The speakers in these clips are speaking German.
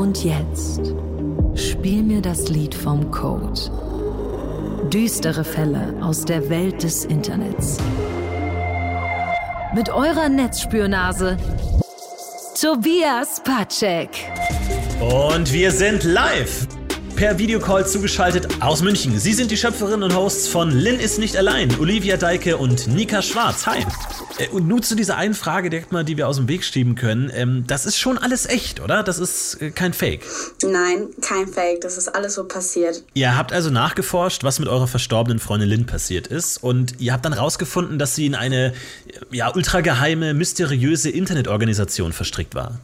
Und jetzt spiel mir das Lied vom Code. Düstere Fälle aus der Welt des Internets. Mit eurer Netzspürnase Tobias Patschek. Und wir sind live per Videocall zugeschaltet aus München. Sie sind die Schöpferin und Hosts von Lynn ist nicht allein, Olivia Deike und Nika Schwarz. Hi. Äh, und nur zu dieser einen Frage direkt mal, die wir aus dem Weg schieben können. Ähm, das ist schon alles echt, oder? Das ist äh, kein Fake. Nein, kein Fake. Das ist alles so passiert. Ihr habt also nachgeforscht, was mit eurer verstorbenen Freundin Lynn passiert ist. Und ihr habt dann rausgefunden, dass sie in eine ja, ultrageheime, mysteriöse Internetorganisation verstrickt war.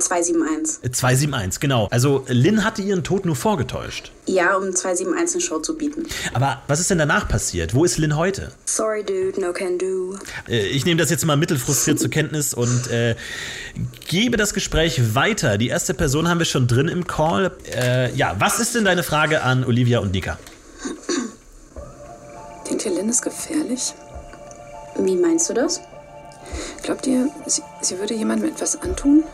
271. 271, genau. Also Lynn hatte ihren Tod nur vorgetäuscht. Ja, um 271 eine Show zu bieten. Aber was ist denn danach passiert? Wo ist Lynn heute? Sorry, dude, no can do. Äh, ich nehme das jetzt mal mittelfrustriert zur Kenntnis und äh, gebe das Gespräch weiter. Die erste Person haben wir schon drin im Call. Äh, ja, was ist denn deine Frage an Olivia und Nika? Denkt ihr, Lynn ist gefährlich? Wie meinst du das? Glaubt ihr, sie, sie würde jemandem etwas antun?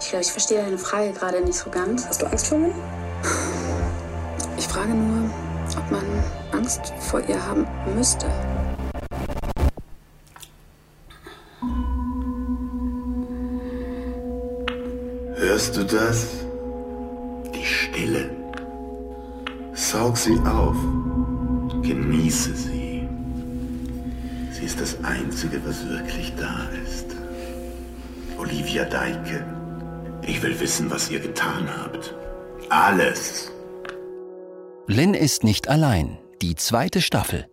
Ich glaube, ich verstehe deine Frage gerade nicht so ganz. Hast du Angst vor mir? Ich frage nur, ob man Angst vor ihr haben müsste. Hörst du das? Die Stille. Saug sie auf. Genieße sie. Sie ist das Einzige, was wirklich da ist. Olivia Deike. Ich will wissen, was ihr getan habt. Alles. Lynn ist nicht allein. Die zweite Staffel.